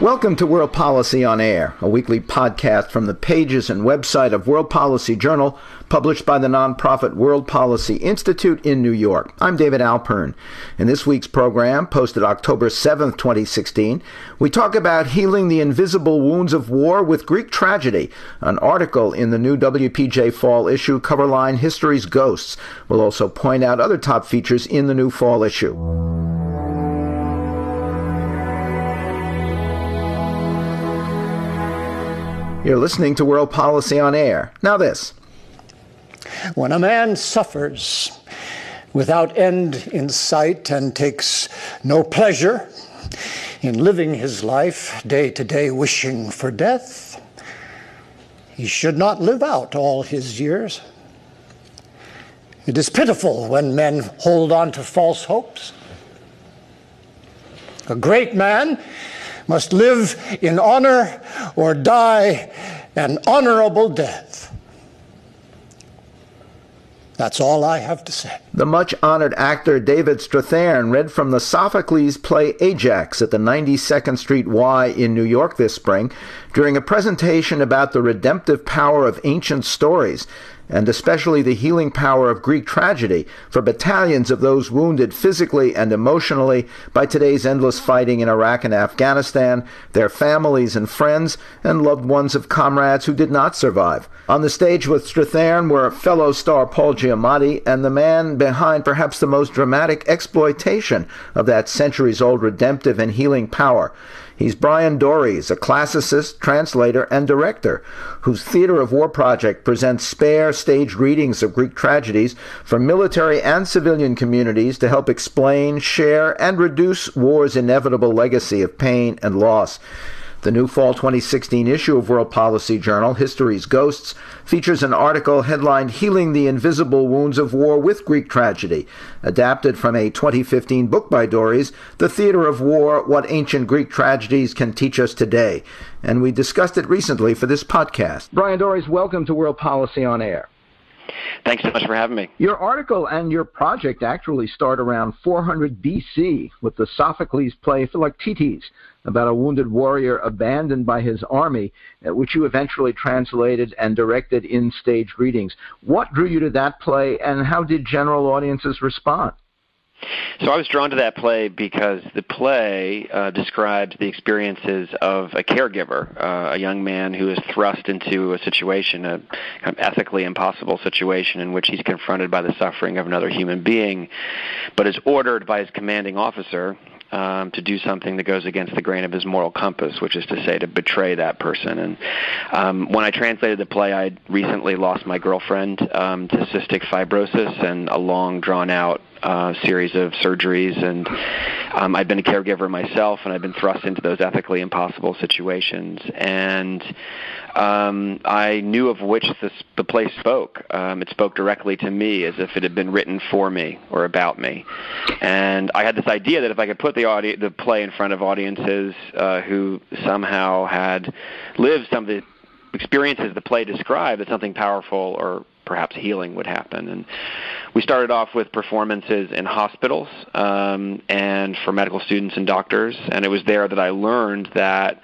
Welcome to World Policy on Air, a weekly podcast from the pages and website of World Policy Journal, published by the nonprofit World Policy Institute in New York. I'm David Alpern. In this week's program, posted October 7th, 2016, we talk about healing the invisible wounds of war with Greek tragedy, an article in the new WPJ fall issue cover line History's Ghosts. We'll also point out other top features in the new fall issue. You're listening to World Policy on Air. Now, this. When a man suffers without end in sight and takes no pleasure in living his life day to day wishing for death, he should not live out all his years. It is pitiful when men hold on to false hopes. A great man must live in honor or die an honorable death. That's all I have to say. The much honored actor David Strathairn read from the Sophocles play Ajax at the 92nd Street Y in New York this spring during a presentation about the redemptive power of ancient stories and especially the healing power of Greek tragedy for battalions of those wounded physically and emotionally by today's endless fighting in Iraq and Afghanistan, their families and friends, and loved ones of comrades who did not survive. On the stage with Strathairn were fellow star Paul Giamatti and the man behind perhaps the most dramatic exploitation of that centuries old redemptive and healing power. He's Bryan Doerries, a classicist, translator, and director, whose Theater of War project presents spare stage readings of Greek tragedies for military and civilian communities to help explain, share, and reduce war's inevitable legacy of pain and loss. The new fall 2016 issue of World Policy Journal, History's Ghosts, features an article headlined Healing the Invisible Wounds of War with Greek Tragedy, adapted from a 2015 book by Doerries, The Theater of War What Ancient Greek Tragedies Can Teach Us Today. And we discussed it recently for this podcast. Bryan Doerries, welcome to World Policy on Air. Thanks so much for having me. Your article and your project actually start around 400 BC with the Sophocles play Philoctetes about a wounded warrior abandoned by his army, uh, which you eventually translated and directed in stage readings. What drew you to that play, and how did general audiences respond? So I was drawn to that play because the play uh, describes the experiences of a caregiver, uh, a young man who is thrust into a situation, a kind of ethically impossible situation in which he's confronted by the suffering of another human being, but is ordered by his commanding officer um, to do something that goes against the grain of his moral compass, which is to say, to betray that person. And um, when I translated the play, I recently lost my girlfriend um, to cystic fibrosis and a long, drawn-out uh, series of surgeries, and um, I've been a caregiver myself, and I've been thrust into those ethically impossible situations. And um, I knew of which the play spoke. Um, it spoke directly to me, as if it had been written for me or about me. And I had this idea that if I could put the audi- the play in front of audiences uh, who somehow had lived some of the experiences the play described, that something powerful or perhaps healing would happen. And we started off with performances in hospitals um, and for medical students and doctors, and it was there that I learned that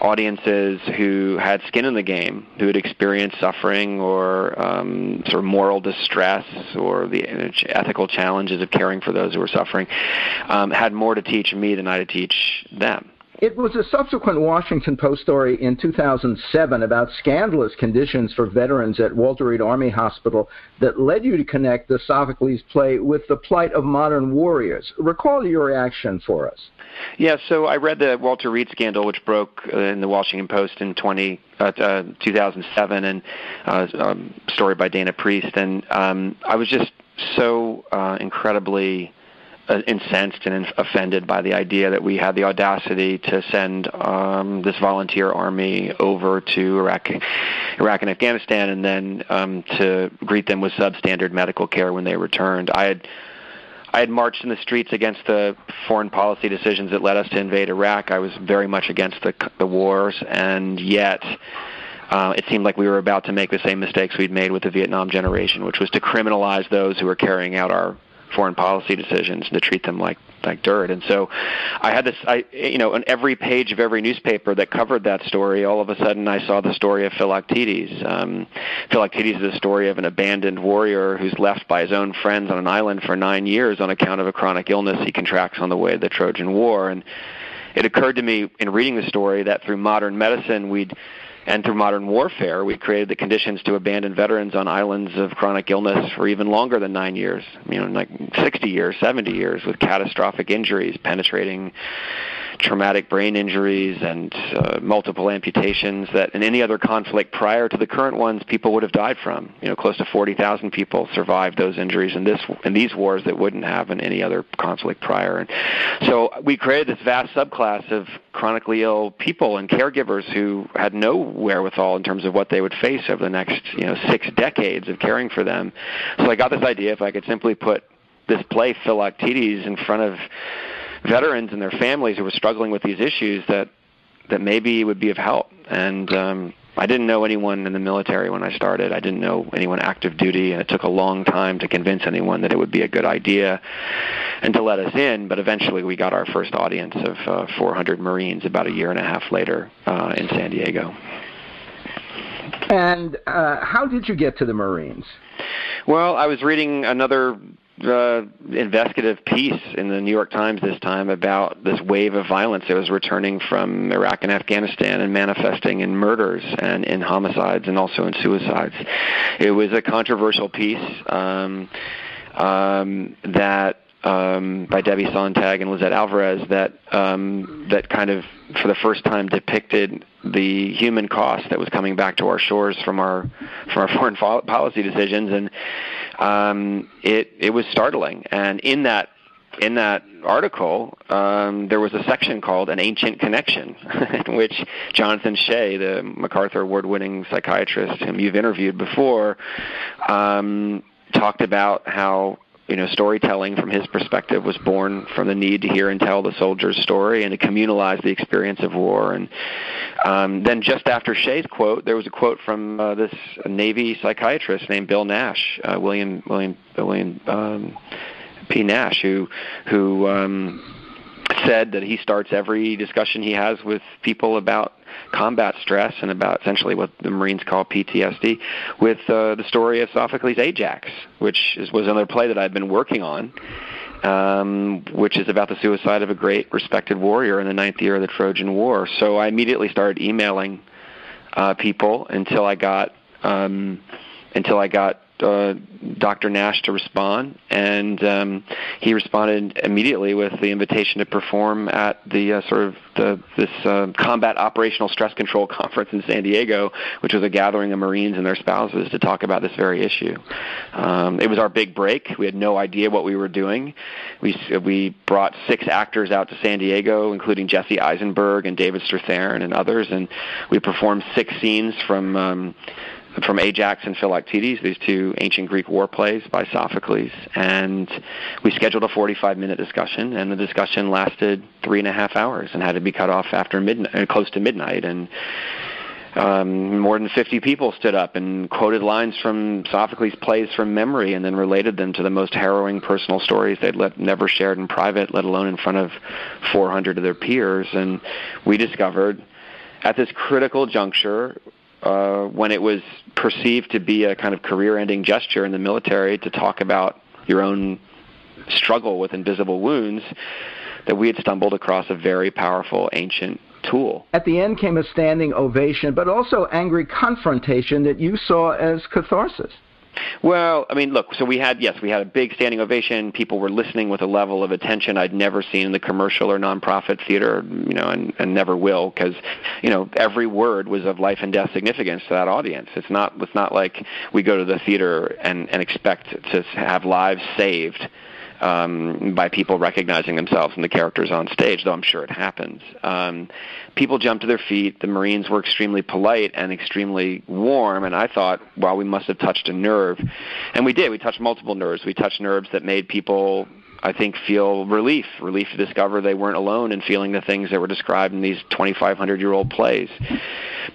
audiences who had skin in the game, who had experienced suffering or um, sort of moral distress or the ethical challenges of caring for those who were suffering, um, had more to teach me than I to teach them. It was a subsequent Washington Post story in 2007 about scandalous conditions for veterans at Walter Reed Army Hospital that led you to connect the Sophocles play with the plight of modern warriors. Recall your reaction for us. Yeah, so I read the Walter Reed scandal, which broke uh, in the Washington Post in 20, uh, uh, 2007, and uh, um, story by Dana Priest, and um, I was just so uh, incredibly uh, incensed and offended by the idea that we had the audacity to send um, this volunteer army over to Iraq, Iraq and Afghanistan, and then um, to greet them with substandard medical care when they returned. I had I had marched in the streets against the foreign policy decisions that led us to invade Iraq. I was very much against the the wars, and yet uh, it seemed like we were about to make the same mistakes we'd made with the Vietnam generation, which was to criminalize those who were carrying out our foreign policy decisions and to treat them like like dirt. And so I had this, I, you know, on every page of every newspaper that covered that story, all of a sudden I saw the story of Philoctetes. Um, Philoctetes is the story of an abandoned warrior who's left by his own friends on an island for nine years on account of a chronic illness he contracts on the way of the Trojan War. And it occurred to me in reading the story that through modern medicine we'd and through modern warfare, we created the conditions to abandon veterans on islands of chronic illness for even longer than nine years, you know, like 60 years, 70 years, with catastrophic injuries, penetrating traumatic brain injuries and uh, multiple amputations that in any other conflict prior to the current ones people would have died from. You know, close to 40,000 people survived those injuries in this in these wars that wouldn't have in any other conflict prior. And so we created this vast subclass of chronically ill people and caregivers who had no wherewithal in terms of what they would face over the next, you know, 6 decades of caring for them. So I got this idea if I could simply put this play Philoctetes in front of veterans and their families who were struggling with these issues that that maybe would be of help. And um, I didn't know anyone in the military when I started. I didn't know anyone active duty, and it took a long time to convince anyone that it would be a good idea and to let us in. But eventually, we got our first audience of uh, 400 Marines about a year and a half later uh, in San Diego. And uh, how did you get to the Marines? Well, I was reading another uh, investigative piece in the New York Times this time about this wave of violence that was returning from Iraq and Afghanistan and manifesting in murders and in homicides and also in suicides. It was a controversial piece um, um, that um, by Debbie Sontag and Lizette Alvarez that um, that kind of for the first time depicted the human cost that was coming back to our shores from our from our foreign policy decisions, and um, it it was startling. And in that in that article, um, there was a section called "An Ancient Connection," in which Jonathan Shay, the MacArthur Award-winning psychiatrist whom you've interviewed before, um, talked about how you know, storytelling from his perspective was born from the need to hear and tell the soldier's story and to communalize the experience of war. And um, then just after Shay's quote, there was a quote from uh, this Navy psychiatrist named Bill Nash, uh, William William William um, P. Nash, who who um, said that he starts every discussion he has with people about combat stress and about essentially what the Marines call PTSD with uh, the story of Sophocles' Ajax, which is, was another play that I've been working on, um, which is about the suicide of a great respected warrior in the ninth year of the Trojan War. So I immediately started emailing uh, people until I got um, until I got uh, Dr. Nash to respond, and um, he responded immediately with the invitation to perform at the uh, sort of the, this uh, combat operational stress control conference in San Diego, which was a gathering of Marines and their spouses to talk about this very issue. Um, it was our big break. We had no idea what we were doing. We we brought six actors out to San Diego, including Jesse Eisenberg and David Strathairn and others, and we performed six scenes from. Um, from Ajax and Philoctetes, these two ancient Greek war plays by Sophocles. And we scheduled a 45 minute discussion, and the discussion lasted three and a half hours and had to be cut off after midnight, uh, close to midnight. And um, more than 50 people stood up and quoted lines from Sophocles' plays from memory and then related them to the most harrowing personal stories they'd let, never shared in private, let alone in front of 400 of their peers. And we discovered at this critical juncture uh, when it was perceived to be a kind of career-ending gesture in the military to talk about your own struggle with invisible wounds, that we had stumbled across a very powerful ancient tool. At the end came a standing ovation, but also angry confrontation that you saw as catharsis. Well, I mean, look. So we had yes, we had a big standing ovation. People were listening with a level of attention I'd never seen in the commercial or nonprofit theater, you know, and, and never will, because you know every word was of life and death significance to that audience. It's not it's not like we go to the theater and and expect to have lives saved um, by people recognizing themselves and the characters on stage, though I'm sure it happens. Um, people jumped to their feet. The Marines were extremely polite and extremely warm, and I thought, well, we must have touched a nerve. And we did. We touched multiple nerves. We touched nerves that made people I think, feel relief, relief to discover they weren't alone in feeling the things that were described in these 2,500 year old plays.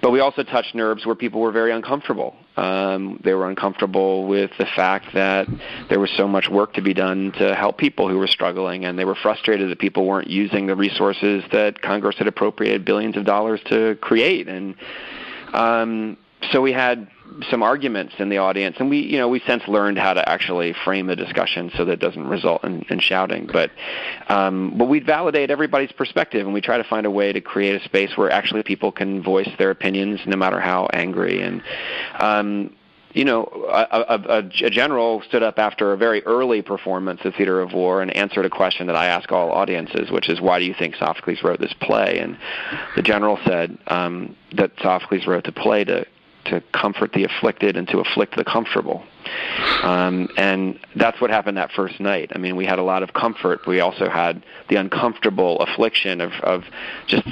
But we also touched nerves where people were very uncomfortable. Um, they were uncomfortable with the fact that there was so much work to be done to help people who were struggling, and they were frustrated that people weren't using the resources that Congress had appropriated billions of dollars to create. And um, so we had some arguments in the audience, and we, you know, we since learned how to actually frame the discussion so that it doesn't result in, in shouting. But, um, but we validate everybody's perspective, and we try to find a way to create a space where actually people can voice their opinions, no matter how angry. And um, you know, a, a, a, general stood up after a very early performance of Theater of War and answered a question that I ask all audiences, which is, why do you think Sophocles wrote this play? And the general said um, that Sophocles wrote the play to to comfort the afflicted and to afflict the comfortable. Um, and that's what happened that first night. I mean, we had a lot of comfort. But we also had the uncomfortable affliction of, of just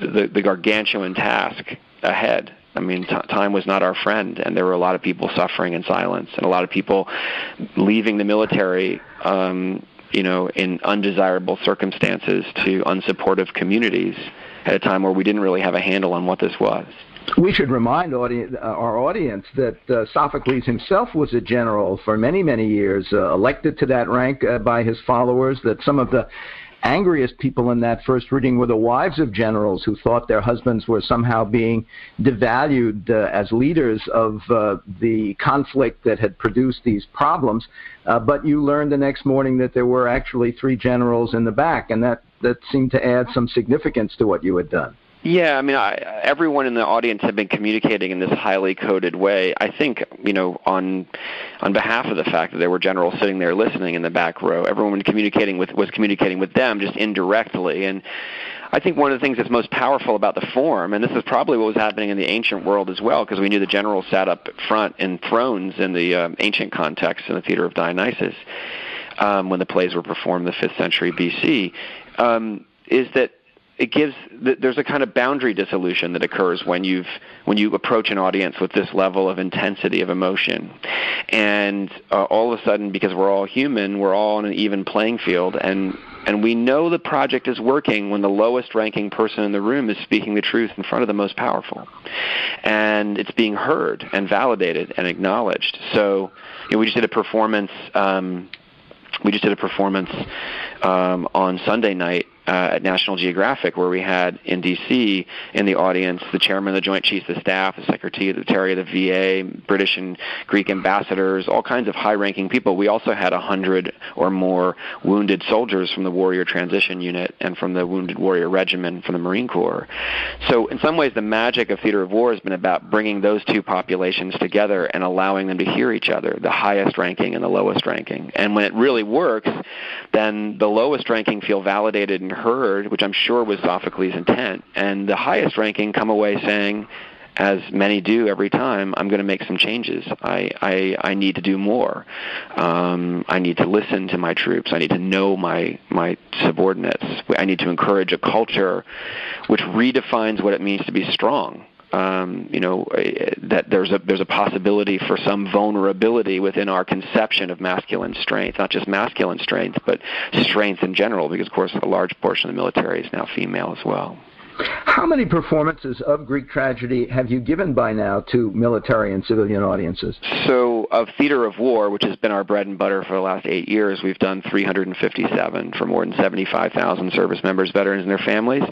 the, the gargantuan task ahead. I mean, t- time was not our friend, and there were a lot of people suffering in silence, and a lot of people leaving the military, um, you know, in undesirable circumstances to unsupportive communities at a time where we didn't really have a handle on what this was. We should remind audi- uh, our audience that uh, Sophocles himself was a general for many, many years, uh, elected to that rank uh, by his followers, that some of the angriest people in that first reading were the wives of generals who thought their husbands were somehow being devalued uh, as leaders of uh, the conflict that had produced these problems. Uh, but you learned the next morning that there were actually three generals in the back, and that, that seemed to add some significance to what you had done. Yeah, I mean, I, everyone in the audience had been communicating in this highly coded way. I think, you know, on on behalf of the fact that there were generals sitting there listening in the back row, everyone communicating with was communicating with them just indirectly. And I think one of the things that's most powerful about the form, and this is probably what was happening in the ancient world as well, because we knew the generals sat up front in thrones in the uh, ancient context in the theater of Dionysus um, when the plays were performed in the fifth century BC, um, is that it gives there's a kind of boundary dissolution that occurs when you've when you approach an audience with this level of intensity of emotion. And uh, all of a sudden because we're all human we're all on an even playing field and and we know the project is working when the lowest ranking person in the room is speaking the truth in front of the most powerful. And it's being heard and validated and acknowledged. So you know, we just did a performance um, we just did a performance um, on Sunday night uh, at National Geographic, where we had in D.C. in the audience the chairman of the Joint Chiefs of Staff, the secretary of the VA, British and Greek ambassadors, all kinds of high-ranking people. We also had a hundred or more wounded soldiers from the Warrior Transition Unit and from the Wounded Warrior Regiment from the Marine Corps. So, in some ways, the magic of Theater of War has been about bringing those two populations together and allowing them to hear each other, the highest ranking and the lowest ranking. And when it really works, then the lowest ranking feel validated and heard, which I'm sure was Sophocles' intent, and the highest ranking come away saying, as many do every time, I'm going to make some changes. I, I, I need to do more. Um, I need to listen to my troops. I need to know my, my subordinates. I need to encourage a culture which redefines what it means to be strong um, you know, that there's a there's a possibility for some vulnerability within our conception of masculine strength, not just masculine strength, but strength in general, because of course a large portion of the military is now female as well. How many performances of Greek tragedy have you given by now to military and civilian audiences? So, of Theater of War, which has been our bread and butter for the last eight years, we've done 357 for more than 75,000 service members, veterans, and their families.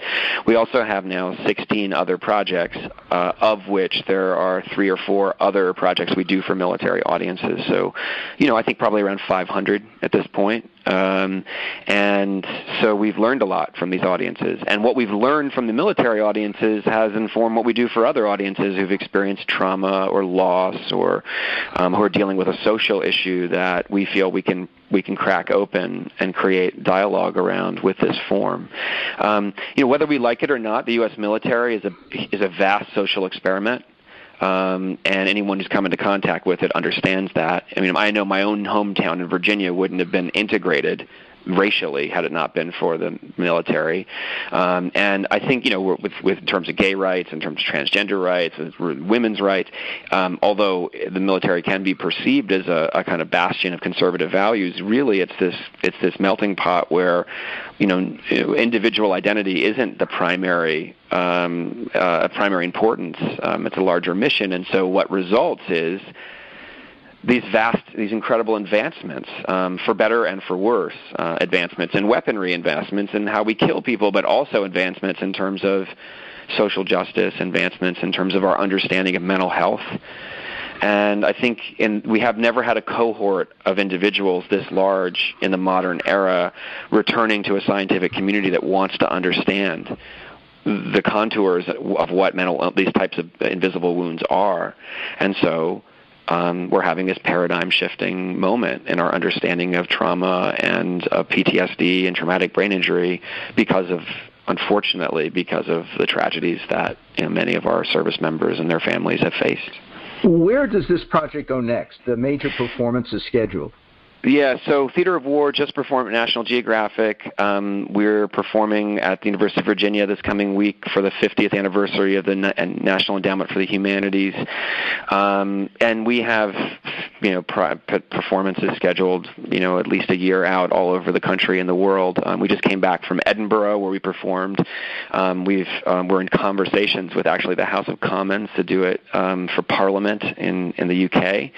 We also have now 16 other projects, uh, of which there are three or four other projects we do for military audiences. So, you know, I think probably around 500 at this point. Um, and so we've learned a lot from these audiences. And what we've learned from the military audiences has informed what we do for other audiences who've experienced trauma or loss or um, who are dealing with a social issue that we feel we can we can crack open and create dialogue around with this form. Um, you know, whether we like it or not, the U.S. military is a is a vast social experiment um, and anyone who's come into contact with it understands that. I mean, I know my own hometown in Virginia wouldn't have been integrated racially had it not been for the military. Um, and I think you know with with in terms of gay rights, in terms of transgender rights, women's rights, um, although the military can be perceived as a, a kind of bastion of conservative values, really it's this it's this melting pot where you know individual identity isn't the primary um, uh, primary importance. Um, it's a larger mission, and so what results is these vast, these incredible advancements, um, for better and for worse, uh, advancements in weaponry, advancements in how we kill people, but also advancements in terms of social justice, advancements in terms of our understanding of mental health. And I think in, we have never had a cohort of individuals this large in the modern era returning to a scientific community that wants to understand the contours of what mental these types of invisible wounds are. And so um, we're having this paradigm shifting moment in our understanding of trauma and PTSD and traumatic brain injury because of unfortunately because of the tragedies that you know, many of our service members and their families have faced. Where does this project go next? The major performance is scheduled. Yeah, so Theater of War just performed at National Geographic. Um, we're performing at the University of Virginia this coming week for the 50th anniversary of the Na- National Endowment for the Humanities, um, and we have, you know, performances scheduled, you know, at least a year out all over the country and the world. Um, we just came back from Edinburgh where we performed. Um, we've um, we're in conversations with actually the House of Commons to do it um, for Parliament in in the UK.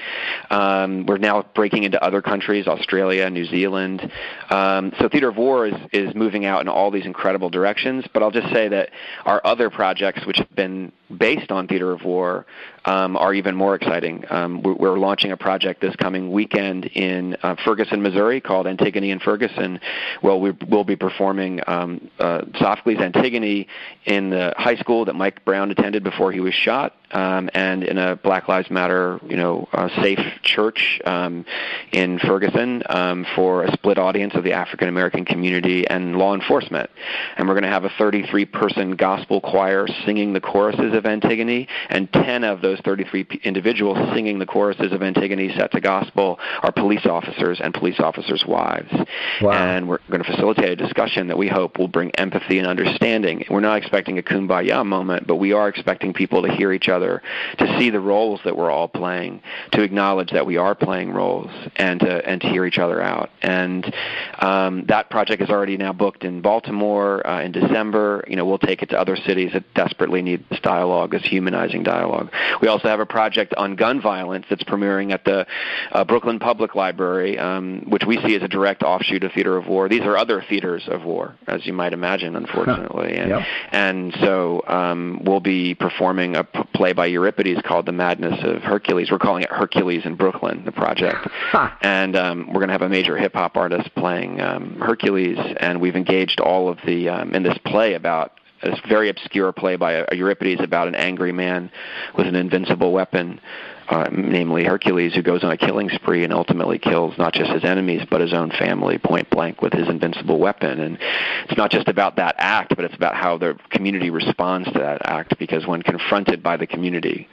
we're now breaking into other countries countries, Australia, New Zealand. Um, so Theater of War is, is moving out in all these incredible directions. But I'll just say that our other projects, which have been based on Theater of War, um, are even more exciting. Um, we're, launching a project this coming weekend in uh, Ferguson, Missouri, called Antigone and Ferguson. Well, we will be performing um, uh, Sophocles' Antigone in the high school that Mike Brown attended before he was shot, um, and in a Black Lives Matter, you know, uh, safe church um, in Ferguson um, for a split audience of the African American community and law enforcement. And we're going to have a 33-person gospel choir singing the choruses of Antigone, and 10 of those 33 individuals singing the choruses of Antigone set to gospel are police officers and police officers' wives. Wow. And we're going to facilitate a discussion that we hope will bring empathy and understanding. We're not expecting a kumbaya moment, but we are expecting people to hear each other, to see the roles that we're all playing, to acknowledge that we are playing roles, and to and to hear each other out. And um, that project is already now booked in Baltimore uh, in December. You know, we'll take it to other cities that desperately need this dialogue, this humanizing dialogue. We also have a project on gun violence that's premiering at the uh, Brooklyn Public Library, um, which we see as a direct offshoot of Theater of War. These are other theaters of war, as you might imagine, unfortunately. And, yep. and so um, we'll be performing a p- play by Euripides called The Madness of Hercules. We're calling it Hercules in Brooklyn, the project. And um, we're going to have a major hip hop artist playing um, Hercules, and we've engaged all of the um, in this play about this very obscure play by a, a Euripides about an angry man with an invincible weapon uh, namely Hercules, who goes on a killing spree and ultimately kills not just his enemies but his own family point blank with his invincible weapon. And it's not just about that act, but it's about how the community responds to that act. Because when confronted by the community,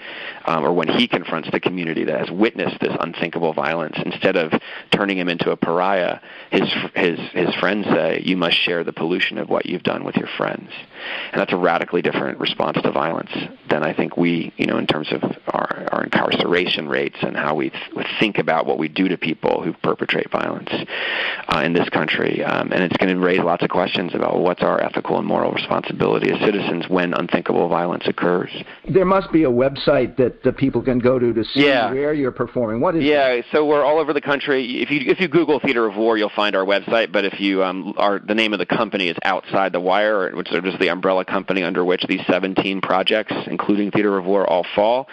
um, or when he confronts the community that has witnessed this unthinkable violence, instead of turning him into a pariah, his his his friends say, "You must share the pollution of what you've done with your friends." And that's a radically different response to violence than I think we, you know, in terms of our, our incarceration rates and how we th- think about what we do to people who perpetrate violence uh, in this country. Um, and it's going to raise lots of questions about what's our ethical and moral responsibility as citizens when unthinkable violence occurs. There must be a website that the people can go to to see yeah. where you're performing. What is Yeah, that? so we're all over the country. If you if you Google Theater of War, you'll find our website. But if you um, our the name of the company is Outside the Wire, which is the umbrella company under which these 17 projects, including Theater of War, all fall.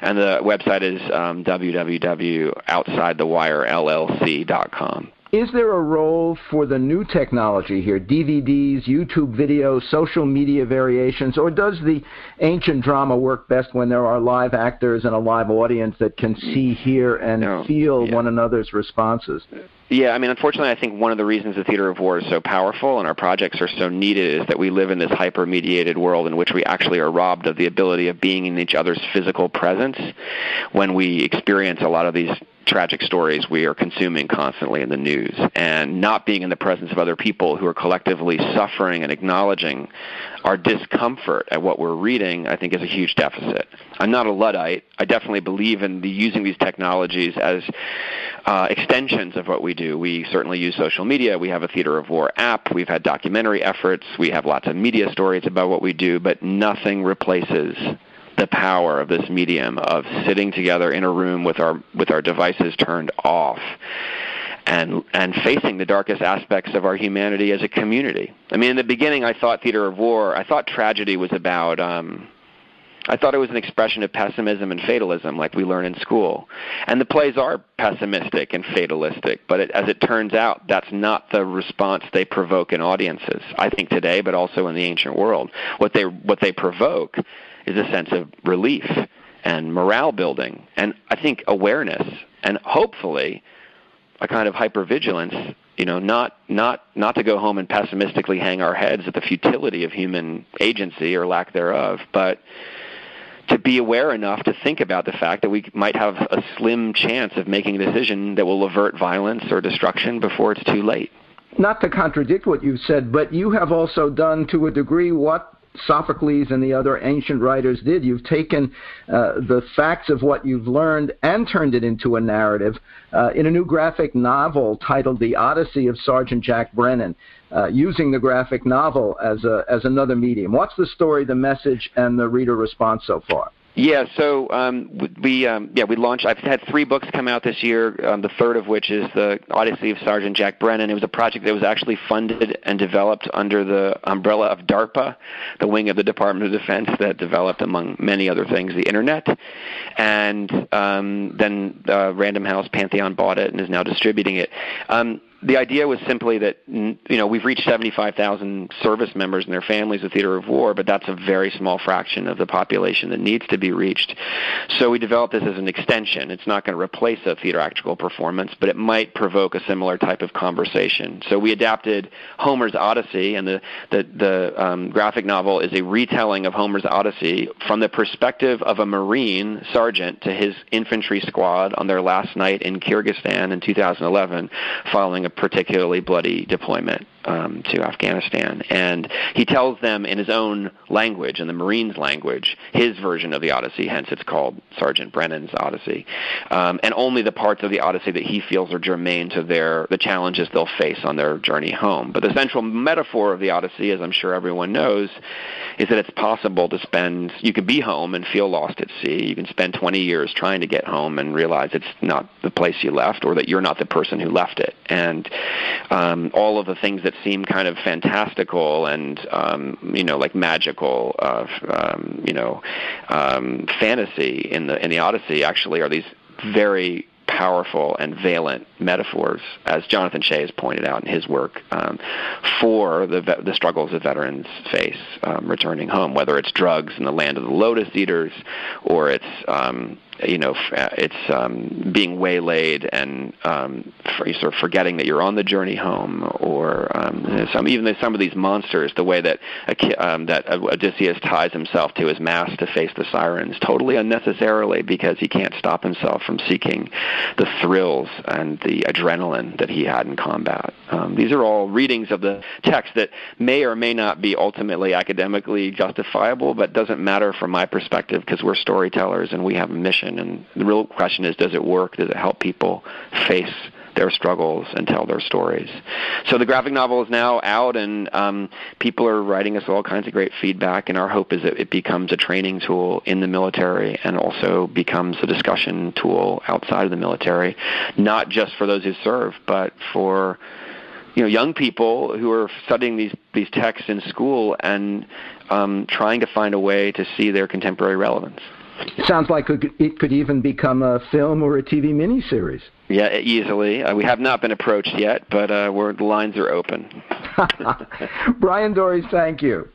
And the website is um, www.outsidethewirellc.com. Is there a role for the new technology here, DVDs, YouTube videos, social media variations, or does the ancient drama work best when there are live actors and a live audience that can see, hear, and no. feel yeah. one another's responses? Yeah, I mean, unfortunately, I think one of the reasons the theater of war is so powerful and our projects are so needed is that we live in this hyper-mediated world in which we actually are robbed of the ability of being in each other's physical presence when we experience a lot of these tragic stories we are consuming constantly in the news and not being in the presence of other people who are collectively suffering and acknowledging our discomfort at what we're reading, I think is a huge deficit. I'm not a Luddite. I definitely believe in the, using these technologies as uh, extensions of what we do. We certainly use social media. We have a Theater of War app. We've had documentary efforts. We have lots of media stories about what we do, but nothing replaces the power of this medium of sitting together in a room with our with our devices turned off and and facing the darkest aspects of our humanity as a community. I mean, in the beginning, I thought theater of war. I thought tragedy was about. Um, I thought it was an expression of pessimism and fatalism, like we learn in school. And the plays are pessimistic and fatalistic, but it, as it turns out, that's not the response they provoke in audiences. I think today, but also in the ancient world, what they what they provoke is a sense of relief and morale building, and I think awareness, and hopefully a kind of hypervigilance. You know, not not not to go home and pessimistically hang our heads at the futility of human agency or lack thereof, but to be aware enough to think about the fact that we might have a slim chance of making a decision that will avert violence or destruction before it's too late. Not to contradict what you said, but you have also done to a degree what Sophocles and the other ancient writers did. You've taken uh, the facts of what you've learned and turned it into a narrative uh, in a new graphic novel titled The Odyssey of Sergeant Jack Brennan, uh, using the graphic novel as, a, as another medium. What's the story, the message, and the reader response so far? Yeah, so um, we um, yeah we launched. I've had three books come out this year. Um, the third of which is the Odyssey of Sergeant Jack Brennan. It was a project that was actually funded and developed under the umbrella of DARPA, the wing of the Department of Defense that developed, among many other things, the internet. And um, then uh, Random House Pantheon bought it and is now distributing it. The idea was simply that you know we've reached 75,000 service members and their families with theater of war, but that's a very small fraction of the population that needs to be reached. So we developed this as an extension. It's not going to replace a theatrical performance, but it might provoke a similar type of conversation. So we adapted Homer's Odyssey, and the the, the um, graphic novel is a retelling of Homer's Odyssey from the perspective of a Marine sergeant to his infantry squad on their last night in Kyrgyzstan in 2011, following a particularly bloody deployment um, to Afghanistan. And he tells them in his own language, in the Marines' language, his version of the Odyssey, hence it's called Sergeant Brennan's Odyssey, um, and only the parts of the Odyssey that he feels are germane to their the challenges they'll face on their journey home. But the central metaphor of the Odyssey, as I'm sure everyone knows, is that it's possible to spend, you could be home and feel lost at sea. You can spend 20 years trying to get home and realize it's not the place you left or that you're not the person who left it. And um, all of the things that seem kind of fantastical and um, you know like magical, uh, um, you know, um, fantasy in the in the Odyssey actually are these very powerful and valent metaphors, as Jonathan Shay has pointed out in his work, um, for the the struggles that veterans face um, returning home, whether it's drugs in the land of the lotus eaters, or it's um, you know, uh, it's um, being waylaid and um, sort of forgetting that you're on the journey home, or um, some even some of these monsters, the way that um, that Odysseus ties himself to his mast to face the sirens, totally unnecessarily because he can't stop himself from seeking the thrills and the adrenaline that he had in combat. Um, these are all readings of the text that may or may not be ultimately academically justifiable, but doesn't matter from my perspective because we're storytellers and we have a mission and the real question is, does it work? Does it help people face their struggles and tell their stories. So the graphic novel is now out, and um, people are writing us all kinds of great feedback. And our hope is that it becomes a training tool in the military, and also becomes a discussion tool outside of the military, not just for those who serve, but for you know young people who are studying these these texts in school and um, trying to find a way to see their contemporary relevance. Sounds like it could even become a film or a TV miniseries. Yeah, easily. Uh, we have not been approached yet, but uh, the lines are open. Bryan Doerries, thank you.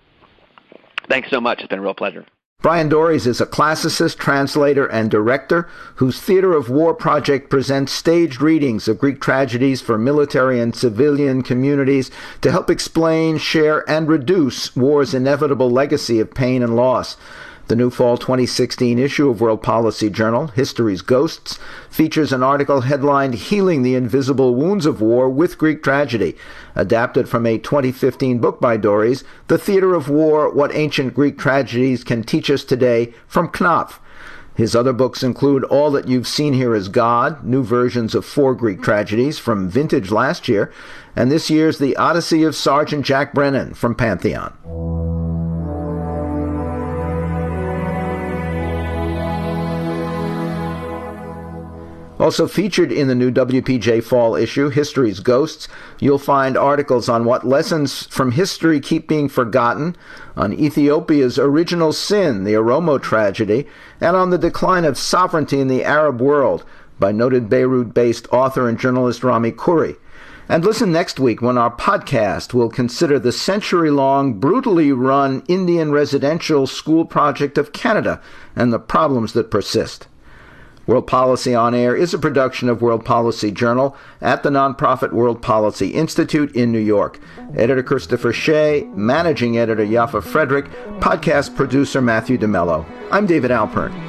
Thanks so much. It's been a real pleasure. Bryan Doerries is a classicist, translator, and director whose Theater of War project presents staged readings of Greek tragedies for military and civilian communities to help explain, share, and reduce war's inevitable legacy of pain and loss. The new fall 2016 issue of World Policy Journal, History's Ghosts, features an article headlined Healing the Invisible Wounds of War with Greek Tragedy, adapted from a 2015 book by Doerries, The Theater of War What Ancient Greek Tragedies Can Teach Us Today, from Knopf. His other books include All That You've Seen Here Is God, new versions of four Greek tragedies from vintage last year, and this year's The Odyssey of Sergeant Jack Brennan from Pantheon. Also featured in the new WPJ fall issue, History's Ghosts, you'll find articles on what lessons from history keep being forgotten, on Ethiopia's original sin, the Oromo tragedy, and on the decline of sovereignty in the Arab world by noted Beirut based author and journalist Rami Khouri. And listen next week when our podcast will consider the century long, brutally run Indian residential school project of Canada and the problems that persist. World Policy on Air is a production of World Policy Journal at the nonprofit World Policy Institute in New York. Editor Christopher Shea, managing editor Yaffa Frederick, podcast producer Matthew DeMello. I'm David Alpern.